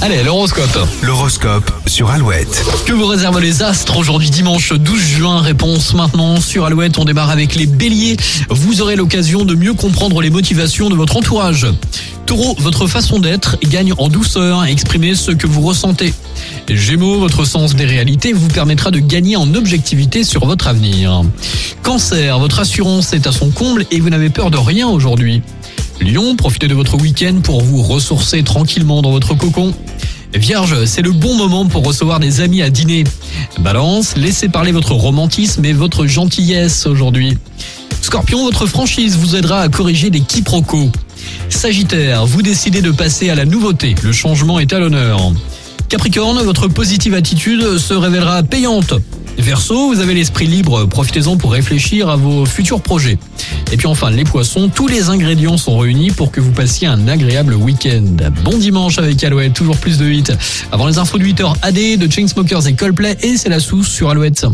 Allez, l'horoscope. L'horoscope sur Alouette. Que vous réservent les astres aujourd'hui dimanche 12 juin? Réponse maintenant sur Alouette. On démarre avec les béliers. Vous aurez l'occasion de mieux comprendre les motivations de votre entourage. Taureau, votre façon d'être gagne en douceur. Exprimez ce que vous ressentez. Gémeaux, votre sens des réalités vous permettra de gagner en objectivité sur votre avenir. Cancer, votre assurance est à son comble et vous n'avez peur de rien aujourd'hui. Lion, profitez de votre week-end pour vous ressourcer tranquillement dans votre cocon. Vierge, c'est le bon moment pour recevoir des amis à dîner. Balance, laissez parler votre romantisme et votre gentillesse aujourd'hui. Scorpion, votre franchise vous aidera à corriger les quiproquos. Sagittaire, vous décidez de passer à la nouveauté. Le changement est à l'honneur. Capricorne, votre positive attitude se révélera payante. Verseau, vous avez l'esprit libre, profitez-en pour réfléchir à vos futurs projets. Et puis enfin, les poissons, tous les ingrédients sont réunis pour que vous passiez un agréable week-end. Bon dimanche avec Alouette, toujours plus de 8. Avant les infos de 8h AD, de Chainsmokers et Coldplay, et c'est la sauce sur Alouette.